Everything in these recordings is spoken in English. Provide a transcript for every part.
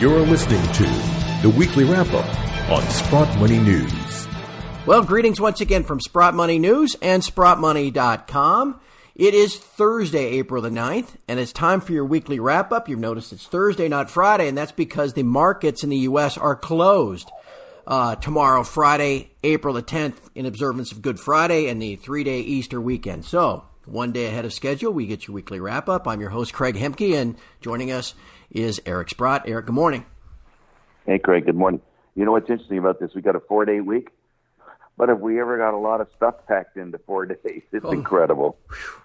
You're listening to the weekly wrap up on Sprott Money News. Well, greetings once again from Sprott Money News and SprottMoney.com. It is Thursday, April the 9th, and it's time for your weekly wrap up. You've noticed it's Thursday, not Friday, and that's because the markets in the U.S. are closed uh, tomorrow, Friday, April the 10th, in observance of Good Friday and the three day Easter weekend. So, one day ahead of schedule, we get your weekly wrap up. I'm your host, Craig Hemke, and joining us is Eric Sprott. Eric, good morning. Hey, Craig, good morning. You know what's interesting about this? We got a four day week, but have we ever got a lot of stuff packed into four days? It's oh. incredible. Whew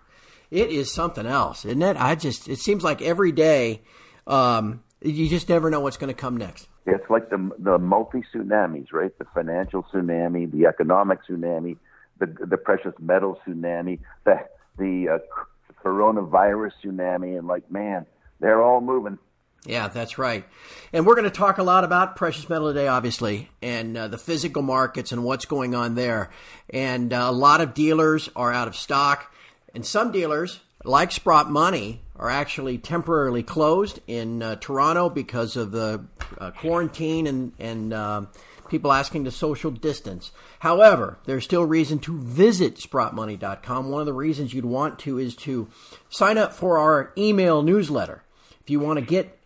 it is something else, isn't it? I just it seems like every day, um, you just never know what's going to come next. It's like the the multi tsunamis, right? The financial tsunami, the economic tsunami, the the precious metal tsunami, the the uh, coronavirus tsunami, and like man, they're all moving. Yeah, that's right. And we're going to talk a lot about precious metal today, obviously, and uh, the physical markets and what's going on there. And uh, a lot of dealers are out of stock. And some dealers, like Sprott Money, are actually temporarily closed in uh, Toronto because of the uh, quarantine and, and uh, people asking to social distance. However, there's still reason to visit SprottMoney.com. One of the reasons you'd want to is to sign up for our email newsletter. If you want to get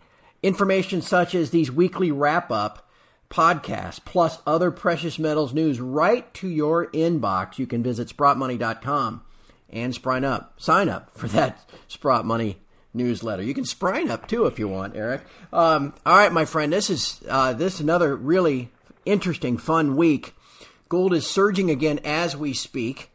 information such as these weekly wrap up podcasts plus other precious metals news right to your inbox, you can visit SprottMoney.com and Sprine Up. Sign up for that Sprott Money newsletter. You can Sprine Up too if you want, Eric. Um, all right, my friend. This is uh, this is another really interesting, fun week. Gold is surging again as we speak.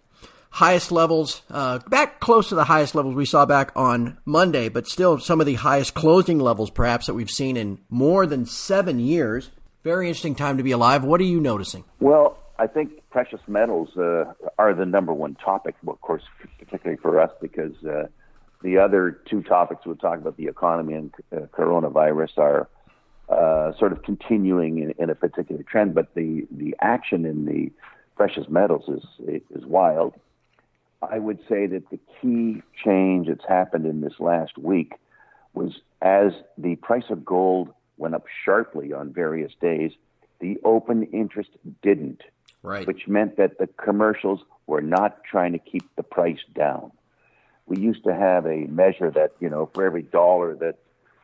Highest levels, uh, back close to the highest levels we saw back on Monday, but still some of the highest closing levels perhaps that we've seen in more than seven years. Very interesting time to be alive. What are you noticing? Well, I think precious metals uh, are the number one topic, of course, particularly for us, because uh, the other two topics we'll talk about, the economy and uh, coronavirus, are uh, sort of continuing in, in, a particular trend. But the, the action in the precious metals is, is wild. I would say that the key change that's happened in this last week was as the price of gold went up sharply on various days, the open interest didn't right. which meant that the commercials were not trying to keep the price down. We used to have a measure that, you know, for every dollar that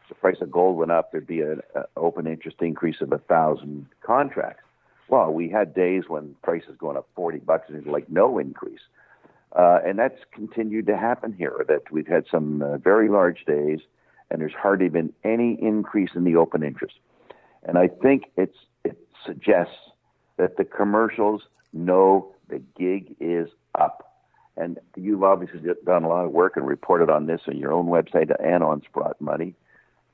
the price of gold went up, there'd be an open interest increase of a thousand contracts. Well, we had days when prices going up 40 bucks and like no increase. Uh, and that's continued to happen here, that we've had some uh, very large days and there's hardly been any increase in the open interest. And I think it's, it suggests that the commercials know the gig is up. And you've obviously done a lot of work and reported on this on your own website and on Sprott Money.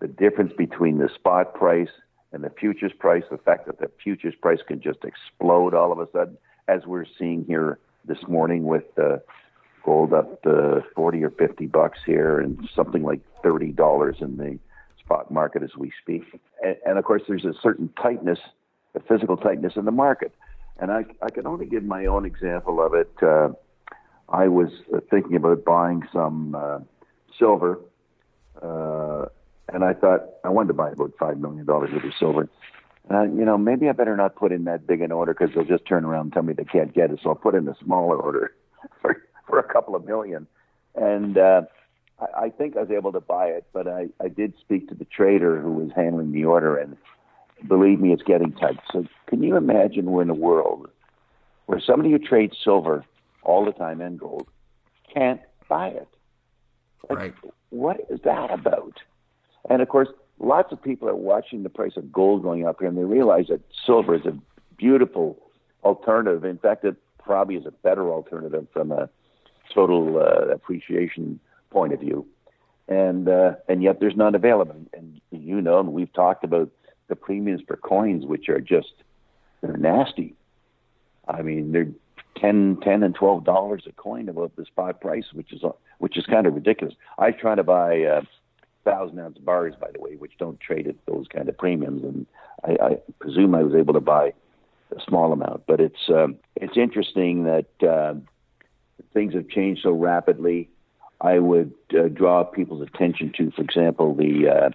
The difference between the spot price and the futures price, the fact that the futures price can just explode all of a sudden, as we're seeing here this morning with uh, gold up to 40 or 50 bucks here and something like $30 in the spot market as we speak. And, and of course, there's a certain tightness the physical tightness in the market. And I, I can only give my own example of it. Uh, I was uh, thinking about buying some uh, silver, uh, and I thought I wanted to buy about five million dollars worth of silver. And you know, maybe I better not put in that big an order because they'll just turn around and tell me they can't get it. So I'll put in a smaller order for for a couple of million. And uh, I, I think I was able to buy it, but I, I did speak to the trader who was handling the order, and believe me, it's getting tight. So can you imagine we're in a world where somebody who trades silver all the time and gold can't buy it? Like, right. What is that about? And of course, lots of people are watching the price of gold going up here, and they realize that silver is a beautiful alternative. In fact, it probably is a better alternative from a total uh, appreciation point of view. And uh, and yet there's none available. And you know, and we've talked about the premiums for coins, which are just they're nasty. I mean, they're ten, ten, and twelve dollars a coin above the spot price, which is which is kind of ridiculous. I try to buy uh, thousand ounce bars, by the way, which don't trade at those kind of premiums, and I, I presume I was able to buy a small amount. But it's um, it's interesting that uh, things have changed so rapidly. I would uh, draw people's attention to, for example, the uh,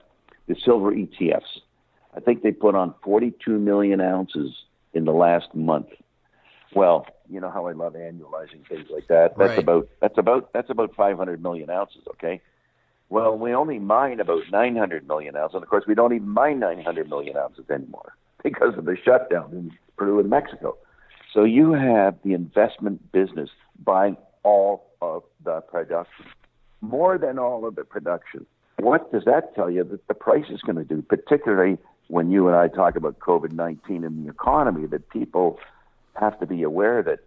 the silver ETFs I think they put on 42 million ounces in the last month. Well, you know how I love annualizing things like that. That's Right. about that's about that's about 500 million ounces. Okay. Well, we only mine about 900 million ounces, and of course, we don't even mine 900 million ounces anymore because of the shutdown in Peru and Mexico. So you have the investment business buying all of the production, more than all of the production. What does that tell you that the price is going to do, particularly when you and I talk about COVID 19 and the economy, that people have to be aware that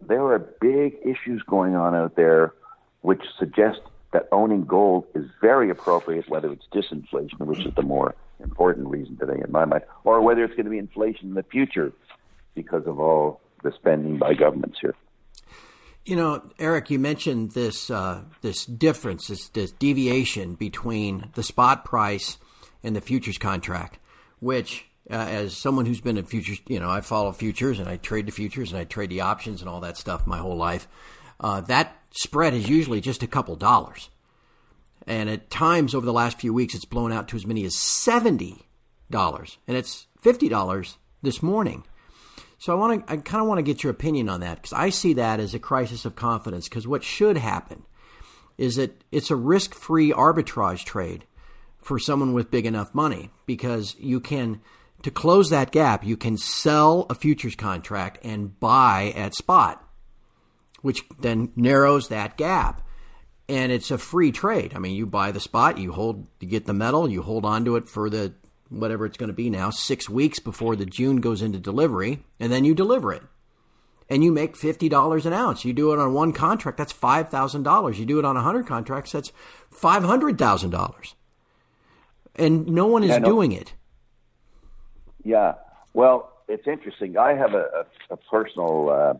there are big issues going on out there which suggest that owning gold is very appropriate, whether it's disinflation, which is the more important reason today in my mind, or whether it's going to be inflation in the future because of all the spending by governments here. You know, Eric, you mentioned this uh, this difference, this, this deviation between the spot price and the futures contract, which, uh, as someone who's been in futures, you know, I follow futures and I trade the futures and I trade the options and all that stuff my whole life. Uh, that spread is usually just a couple dollars, and at times over the last few weeks, it's blown out to as many as seventy dollars, and it's fifty dollars this morning. So I want to, I kind of want to get your opinion on that because I see that as a crisis of confidence. Because what should happen is that it's a risk-free arbitrage trade for someone with big enough money because you can, to close that gap, you can sell a futures contract and buy at spot, which then narrows that gap. And it's a free trade. I mean, you buy the spot, you hold, you get the metal, you hold on to it for the whatever it's going to be now, six weeks before the June goes into delivery, and then you deliver it. And you make $50 an ounce. You do it on one contract, that's $5,000. You do it on 100 contracts, that's $500,000. And no one is Yeah, no. doing it. Yeah. Well, it's interesting. I have a, a, a personal uh,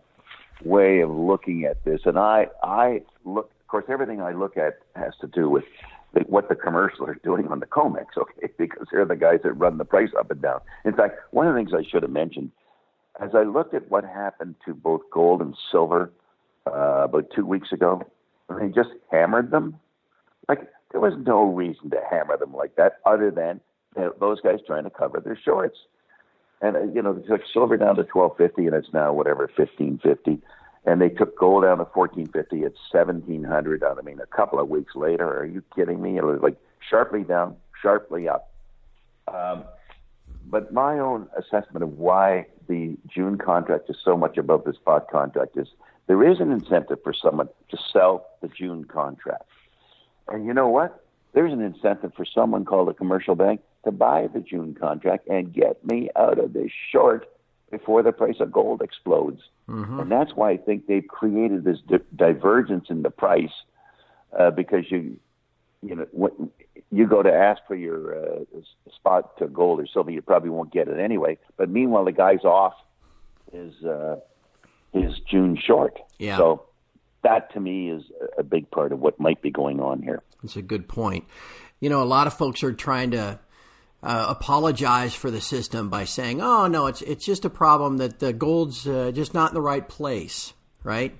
way of looking at this, and I I look. Of course, everything I look at has to do with the, what the commercials are doing on the Comex, okay? Because they're the guys that run the price up and down. In fact, one of the things I should have mentioned, as I looked at what happened to both gold and silver uh, about two weeks ago, they just hammered them. Like there was no reason to hammer them like that, other than those guys trying to cover their shorts. And uh, you know, they took silver down to twelve fifty, and it's now whatever fifteen fifty. And they took gold down to fourteen fifty. It's seventeen hundred. I mean, a couple of weeks later. Are you kidding me? It was like sharply down, sharply up. Um, but my own assessment of why the June contract is so much above the spot contract is there is an incentive for someone to sell the June contract. And you know what? There's an incentive for someone called a commercial bank to buy the June contract and get me out of this short before the price of gold explodes. And that's why I think they've created this di- divergence in the price uh, because you, you know, when you go to ask for your uh, spot to gold or silver, you probably won't get it anyway. But meanwhile, the guy's off his uh, his June short. Yeah. So that to me is a- a big part of what might be going on here. It's a good point. You know, a lot of folks are trying to uh, apologize for the system by saying, "Oh no, it's it's just a problem that the gold's uh, just not in the right place, right?"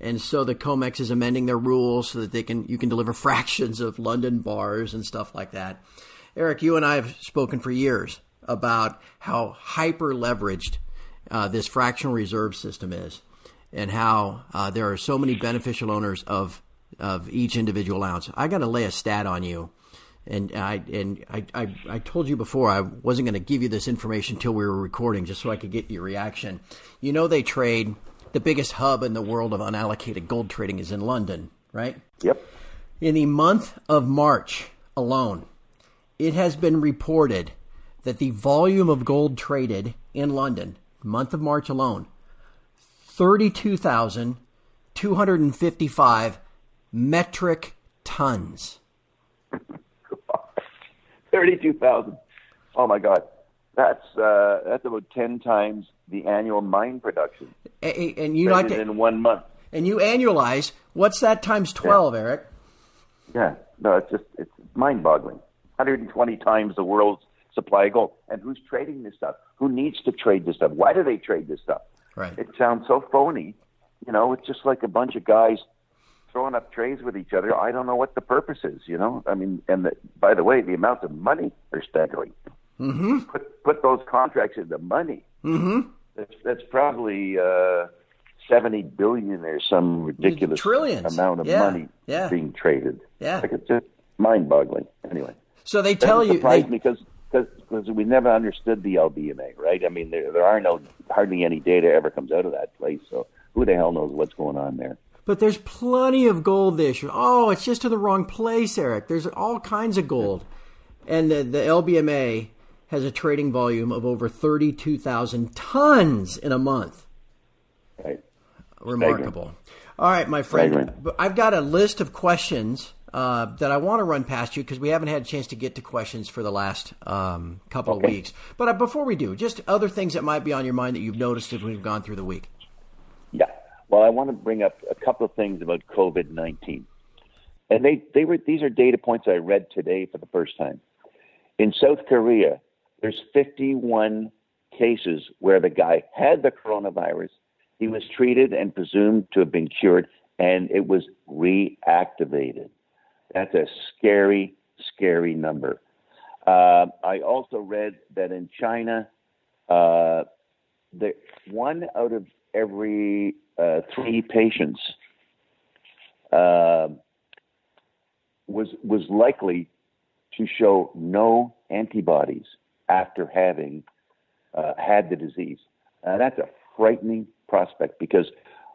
And so the Comex is amending their rules so that they can you can deliver fractions of London bars and stuff like that. Eric, you and I have spoken for years about how hyper leveraged uh, this fractional reserve system is, and how uh, there are so many beneficial owners of of each individual ounce. I got to lay a stat on you, and I and I, I, I told you before I wasn't going to give you this information until we were recording, just so I could get your reaction. You know, they trade the biggest hub in the world of unallocated gold trading is in London, right? Yep. In the month of March alone, it has been reported that the volume of gold traded in London, month of March alone, 32,255 metric tons. Thirty-two thousand. Oh my God, that's uh, that's about ten times the annual mine production A- a- And you traded in one month. and you annualize, what's that times 12, Eric? Yeah, no, it's just it's mind-boggling. 120 times the world's supply of gold. And who's trading this stuff? Who needs to trade this stuff? Why do they trade this stuff? Right. It sounds so phony. You know, it's just like a bunch of guys throwing up trays with each other. I don't know what the purpose is. You know, I mean, and the, by the way, the amount of money they're staggering. Mm-hmm. Put put those contracts into money. Mm-hmm. That's that's probably uh, seventy billion or some ridiculous Trillions. amount of Yeah, money yeah. being traded. Yeah. like it's just mind-boggling. Anyway, So they tell you. they- because because we never understood the LBMA, right? I mean, there there are no hardly any data ever comes out of that place. So who the hell knows what's going on there? But there's plenty of gold this year. Oh, it's just in the wrong place, Eric. There's all kinds of gold. And the, the LBMA has a trading volume of over 32,000 tons in a month. Right. Remarkable. All right, my friend. I've got a list of questions uh, that I want to run past you because we haven't had a chance to get to questions for the last um, couple of weeks. But uh, before we do, just other things that might be on your mind that you've noticed as we've gone through the week. Well, I want to bring up a couple of things about COVID nineteen, and they they were these are data points I read today for the first time. In South Korea, there's 51 cases where the guy had the coronavirus. He was treated and presumed to have been cured, and it was reactivated. That's a scary, scary number. Uh, I also read that in China, uh, one out of every uh, three patients uh, was was likely to show no antibodies after having uh, had the disease. That's a frightening prospect because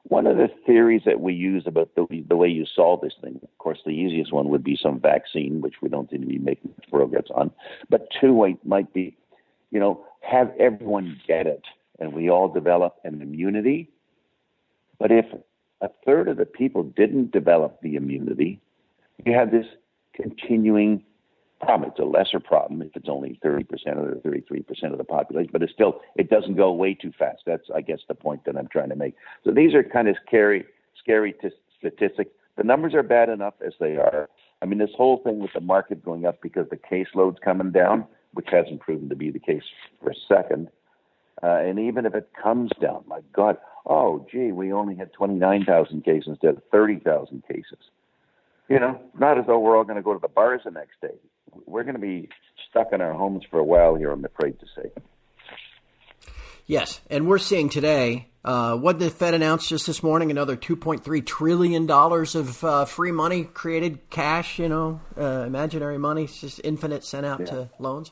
one of the theories that we use about the, the way you solve this thing, of course, the easiest one would be some vaccine, which we don't seem to be making progress on. But two might, might be, you know, have everyone get it and we all develop an immunity. But if a third of the people didn't develop the immunity, you have this continuing problem. It's a lesser problem if it's only 30% or 33% of the population, but it's still, it doesn't go way too fast. That's, I guess, the point that I'm trying to make. So these are kind of scary, scary t- statistics. The numbers are bad enough as they are. I mean, this whole thing with the market going up because the caseload's coming down, which hasn't proven to be the case for a second. Uh, and even if it comes down, my God, oh, gee, we only had 29,000 cases instead of 30,000 cases. You know, not as though we're all going to go to the bars the next day. We're going to be stuck in our homes for a while here, I'm afraid to say. Yes, and we're seeing today. Uh, what the Fed announced just this morning? Another two point three trillion dollars of uh, free money created, cash. You know, uh, imaginary money, it's just infinite sent out to loans.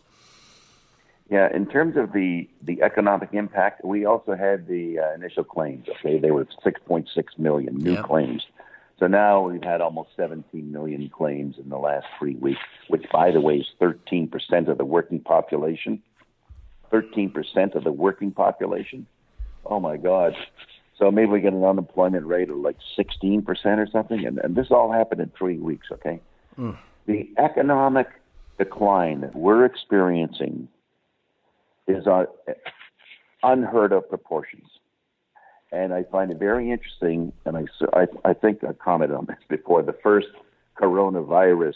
Yeah, in terms of the, the economic impact, we also had the uh, initial claims. Okay, they were 6.6 million new Yeah. claims. So now we've had almost 17 million claims in the last three weeks, which, by the way, is 13% of the working population. 13% of the working population. Oh my God. So maybe we get an unemployment rate of like 16% or something. And, and this all happened in three weeks, okay? The economic decline that we're experiencing is uh, unheard of proportions. And I find it very interesting, and I, I think I commented on this before. The first coronavirus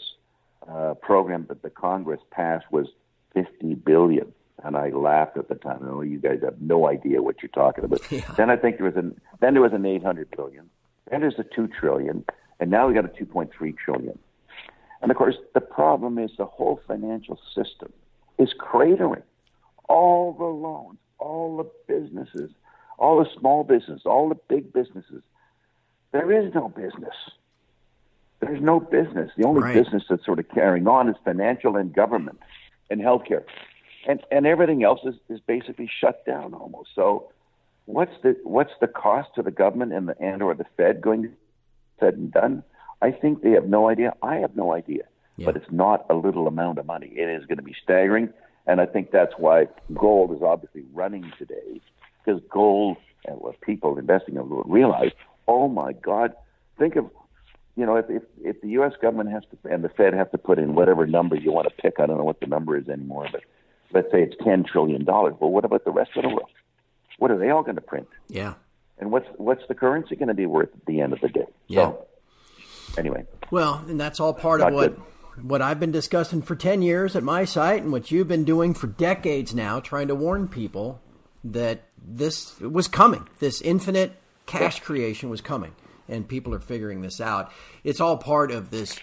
uh, program that the Congress passed was 50 billion, and I laughed at the time. I know you guys have no idea what you're talking about. Then I think there was an then there was an 800 billion, then there's a two trillion, and now we got a 2.3 trillion. And of course, the problem is the whole financial system is cratering. All the loans, all the businesses, all the small businesses, all the big businesses. There is no business. There's no business. The only Right. business that's sort of carrying on is financial and government and healthcare. And and everything else is, is basically shut down almost. So what's the what's the cost to the government and the and or the Fed going to be said and done? I think they have no idea. I have no idea. Yeah. But it's not a little amount of money. It is going to be staggering. And I think that's why gold is obviously running today because gold and what people investing in will realize, oh my God, think of, you know, if, if, if the U.S. government has to, and the Fed have to put in whatever number you want to pick, I don't know what the number is anymore, but let's say it's $10 trillion. Well, what about the rest of the world? What are they all going to print? Yeah. And what's, what's the currency going to be worth at the end of the day? Yeah. So, anyway, Well, and that's all part Not of what good. What I've been discussing for 10 years at my site and what you've been doing for decades now trying to warn people that this was coming. This infinite cash creation was coming and people are figuring this out. It's all part of this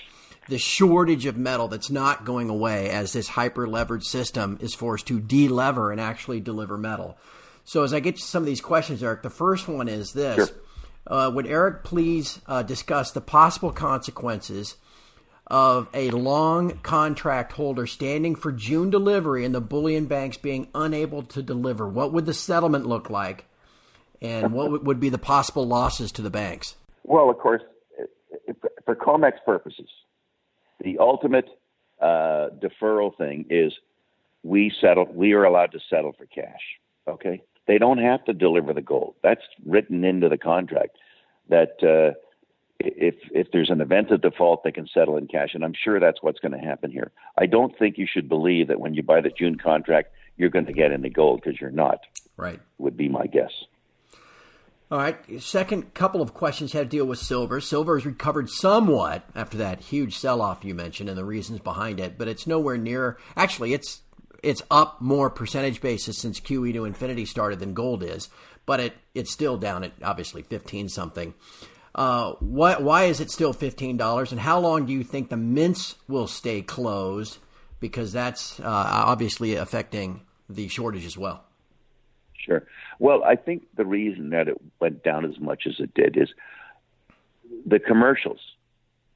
the shortage of metal that's not going away as this hyper leveraged system is forced to delever and actually deliver metal. So, as I get to some of these questions, Eric, the first one is this sure. uh, Would Eric please uh, discuss the possible consequences of a long contract holder standing for June delivery and the bullion banks being unable to deliver? What would the settlement look like? And what would be the possible losses to the banks? Well, of course, for COMEX purposes, the ultimate uh, deferral thing is we settle. We are allowed to settle for cash. Okay, they don't have to deliver the gold. That's written into the contract. That uh, if if there's an event of default, they can settle in cash, and I'm sure that's what's going to happen here. I don't think you should believe that when you buy the June contract, you're going to get any gold because you're not. Right. Would be my guess. All right. Second couple of questions had to deal with silver. Silver has recovered somewhat after that huge sell-off you mentioned and the reasons behind it, but it's nowhere near. Actually, it's it's up more percentage basis since QE to infinity started than gold is, but it it's still down at obviously fifteen something. Uh, why why is it still fifteen dollars, and how long do you think the mints will stay closed? Because that's uh, obviously affecting the shortage as well. Sure. Well, I think the reason that it went down as much as it did is the commercials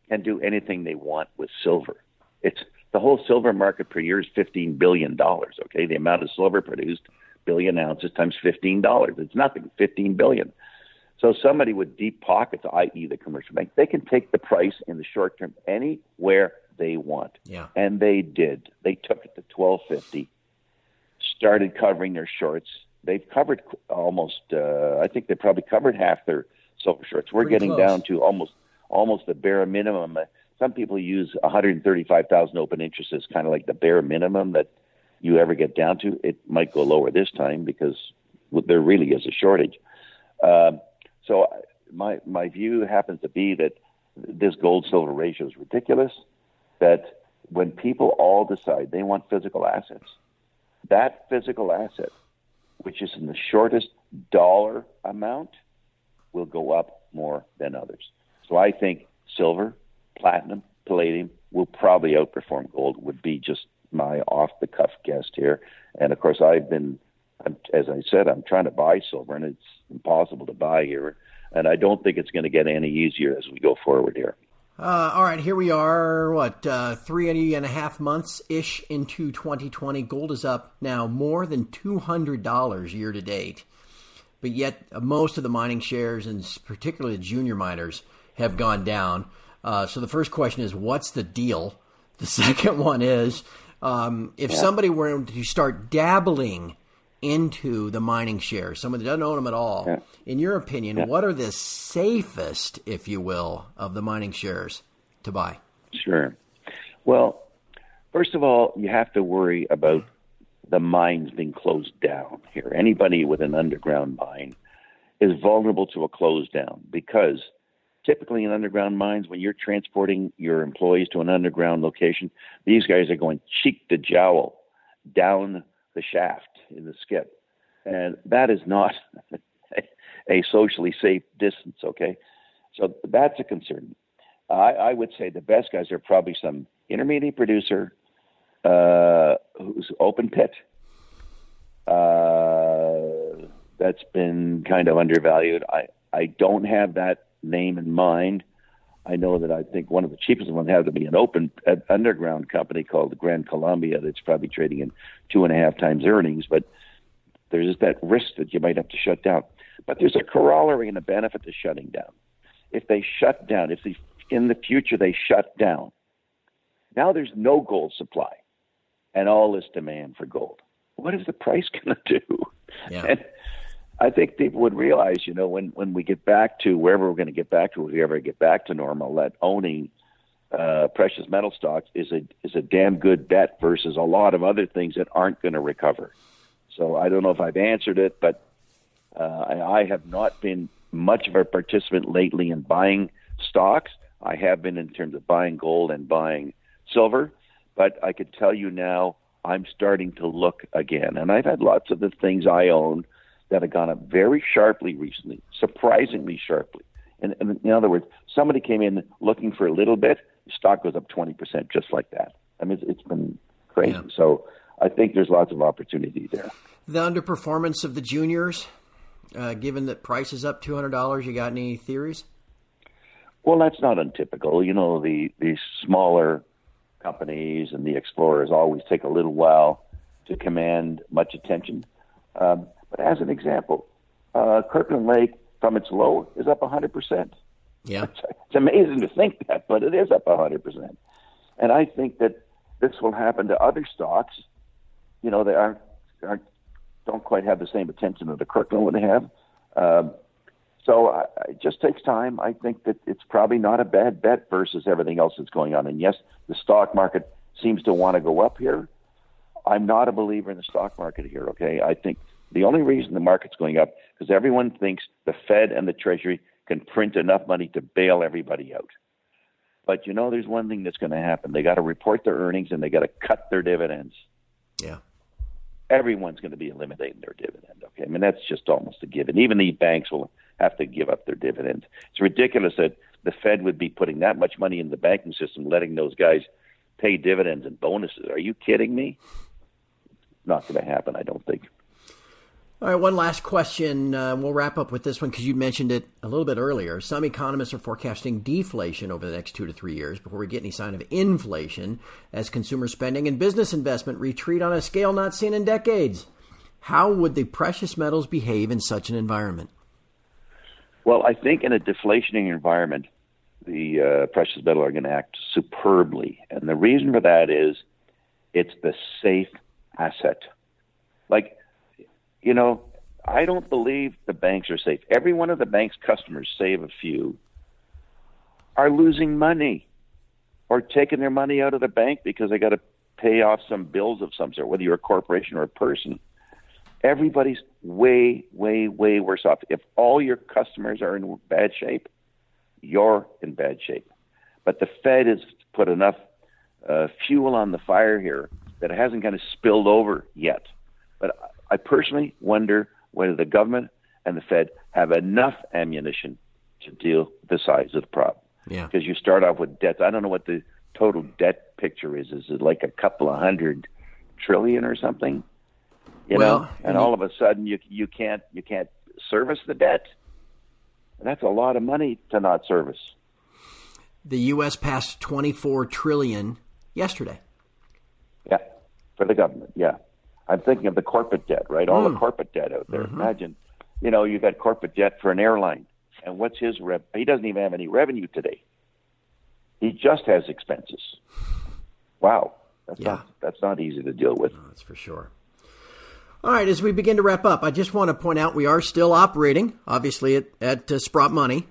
can do anything they want with silver. It's the whole silver market per year is fifteen billion dollars. Okay, the amount of silver produced, billion ounces times fifteen dollars. It's nothing. Fifteen billion. So somebody with deep pockets, i.e., the commercial bank, they can take the price in the short term anywhere they want. Yeah. And they did. They took it to twelve fifty, started covering their shorts, they've covered almost. Uh, I think they probably covered half their silver shorts. We're Pretty getting close. down to almost almost the bare minimum. Uh, Some people use 135,000 open interest as kind of like the bare minimum that you ever get down to. It might go lower this time because there really is a shortage. Um, so my my view happens to be that this gold silver ratio is ridiculous. That when people all decide they want physical assets, that physical asset which is in the shortest dollar amount, will go up more than others. So I think silver, platinum, palladium will probably outperform gold, would be just my off the cuff guess here. And of course, I've been, as I said, I'm trying to buy silver, and it's impossible to buy here. And I don't think it's going to get any easier as we go forward here. Uh, all right, here we are. What uh, three and a half months ish into 2020? Gold is up now more than two hundred dollars year to date, but yet uh, most of the mining shares and particularly the junior miners have gone down. Uh, so the first question is, what's the deal? The second one is, um, if yeah. somebody were to start dabbling into the mining shares, someone that doesn't own them at all. Yeah. In your opinion, Yeah. what are the safest, if you will, of the mining shares to buy? Sure. Well, first of all, you have to worry about the mines being closed down here. Anybody with an underground mine is vulnerable to a close down because typically in underground mines, when you're transporting your employees to an underground location, these guys are going cheek to jowl down the shaft in the skip. And that is not a socially safe distance, okay? So that's a concern. I, I would say the best guys are probably some intermediate producer uh, who's open pit. Uh, that's been kind of undervalued. I, I don't have that name in mind. I know that I think one of the cheapest ones has to be an open uh, underground company called the Gran Colombia that's probably trading in two and a half times earnings, but there's just that risk that you might have to shut down. But there's a corollary and a benefit to shutting down. If they shut down, if they, in the future they shut down, now there's no gold supply and all this demand for gold. What is the price going to do? Yeah. And I think people would realize, you know, when, when we get back to wherever we're going to get back to, if we ever get back to normal, that owning uh, precious metal stocks is a is a damn good bet versus a lot of other things that aren't going to recover. So I don't know if I've answered it, but uh, I, have not been much of a participant lately in buying stocks. I have been in terms of buying gold and buying silver, but I could tell you now I'm starting to look again, and I've had lots of the things I own that have gone up very sharply recently, surprisingly sharply. And, and in other words, somebody came in looking for a little bit, stock goes up 20% just like that. I mean, it's, it's been crazy. Yeah. So I think there's lots of opportunity there. The underperformance of the juniors, uh, given that price is up $200, you got any theories? Well, that's not untypical. You know, the, the smaller companies and the explorers always take a little while to command much attention. Um, but as an example, uh, Kirkland Lake from its low is up 100%. Yeah. It's, it's amazing to think that, but it is up 100%. And I think that this will happen to other stocks. You know, they aren't, aren't don't quite have the same attention that the Kirkland would have. Um, so I, it just takes time. I think that it's probably not a bad bet versus everything else that's going on. And yes, the stock market seems to want to go up here. I'm not a believer in the stock market here. Okay, I think the only reason the market's going up is because everyone thinks the Fed and the Treasury can print enough money to bail everybody out. But you know, there's one thing that's going to happen. They got to report their earnings and they got to cut their dividends. Yeah. Everyone's going to be eliminating their dividend. Okay. I mean, that's just almost a given. Even the banks will have to give up their dividends. It's ridiculous that the Fed would be putting that much money in the banking system, letting those guys pay dividends and bonuses. Are you kidding me? Not going to happen, I don't think. All right, one last question. Uh, we'll wrap up with this one because you mentioned it a little bit earlier. Some economists are forecasting deflation over the next two to three years before we get any sign of inflation as consumer spending and business investment retreat on a scale not seen in decades. How would the precious metals behave in such an environment? Well, I think in a deflationary environment, the uh, precious metal are going to act superbly. And the reason for that is it's the safe asset. Like, you know, I don't believe the banks are safe. Every one of the bank's customers, save a few, are losing money or taking their money out of the bank because they got to pay off some bills of some sort, whether you're a corporation or a person. Everybody's way, way, way worse off. If all your customers are in bad shape, you're in bad shape. But the Fed has put enough uh, fuel on the fire here that it hasn't kind of spilled over yet. But I personally wonder whether the government and the Fed have enough ammunition to deal with the size of the problem. Yeah. Because you start off with debts. I don't know what the total debt picture is. Is it like a couple of hundred trillion or something? You well, know, and all of a sudden you you can't you can't service the debt. That's a lot of money to not service. The U.S. passed 24 trillion yesterday. Yeah, for the government. Yeah, I'm thinking of the corporate debt, right? All mm. the hmm. corporate debt out there. Mm-hmm. Imagine, you know, you've got corporate debt for an airline, and what's his rev? He doesn't even have any revenue today. He just has expenses. Wow, that's yeah. not that's not easy to deal with. No, that's for sure. All right, as we begin to wrap up, I just want to point out we are still operating, obviously, at, at uh, Sprott Money.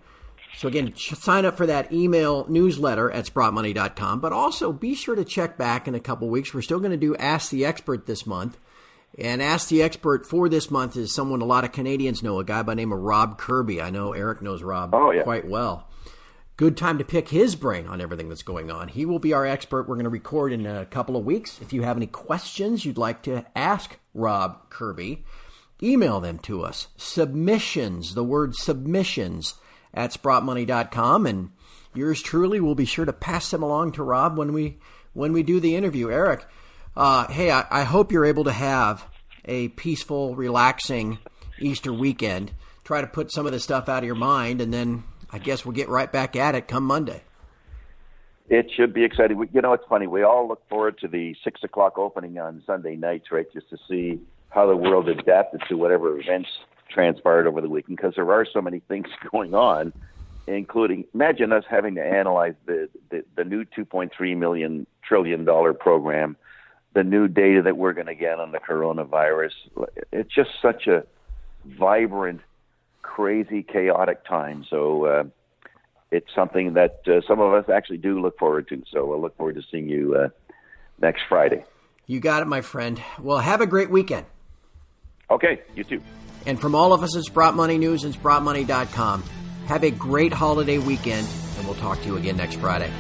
So again, sign up for that email newsletter at sprottmoney.com, but also be sure to check back in a couple weeks. We're still going to do Ask the Expert this month. And Ask the Expert for this month is someone a lot of Canadians know, a guy by the name of Rob Kirby. I know Eric knows Rob oh, yeah. quite well. Good time to pick his brain on everything that's going on. He will be our expert. We're going to record in a couple of weeks. If you have any questions you'd like to ask Rob Kirby, email them to us. Submissions, the word submissions at sprottmoney.com. And yours truly will be sure to pass them along to Rob when we when we do the interview. Eric, uh, hey, I, I hope you're able to have a peaceful, relaxing Easter weekend. Try to put some of the stuff out of your mind, and then I guess we'll get right back at it come Monday. It should be exciting. You know, it's funny. We all look forward to the six o'clock opening on Sunday nights, right? Just to see how the world adapted to whatever events transpired over the weekend because there are so many things going on, including imagine us having to analyze the, the, the new 2.3 million trillion dollar program, the new data that we're going to get on the coronavirus. It's just such a vibrant, crazy, chaotic time. So uh, it's something that uh, some of us actually do look forward to. So we'll look forward to seeing you uh, next Friday. You got it, my friend. Well, have a great weekend. Okay, you too. And from all of us at Sprott Money News and SprottMoney.com, have a great holiday weekend, and we'll talk to you again next Friday.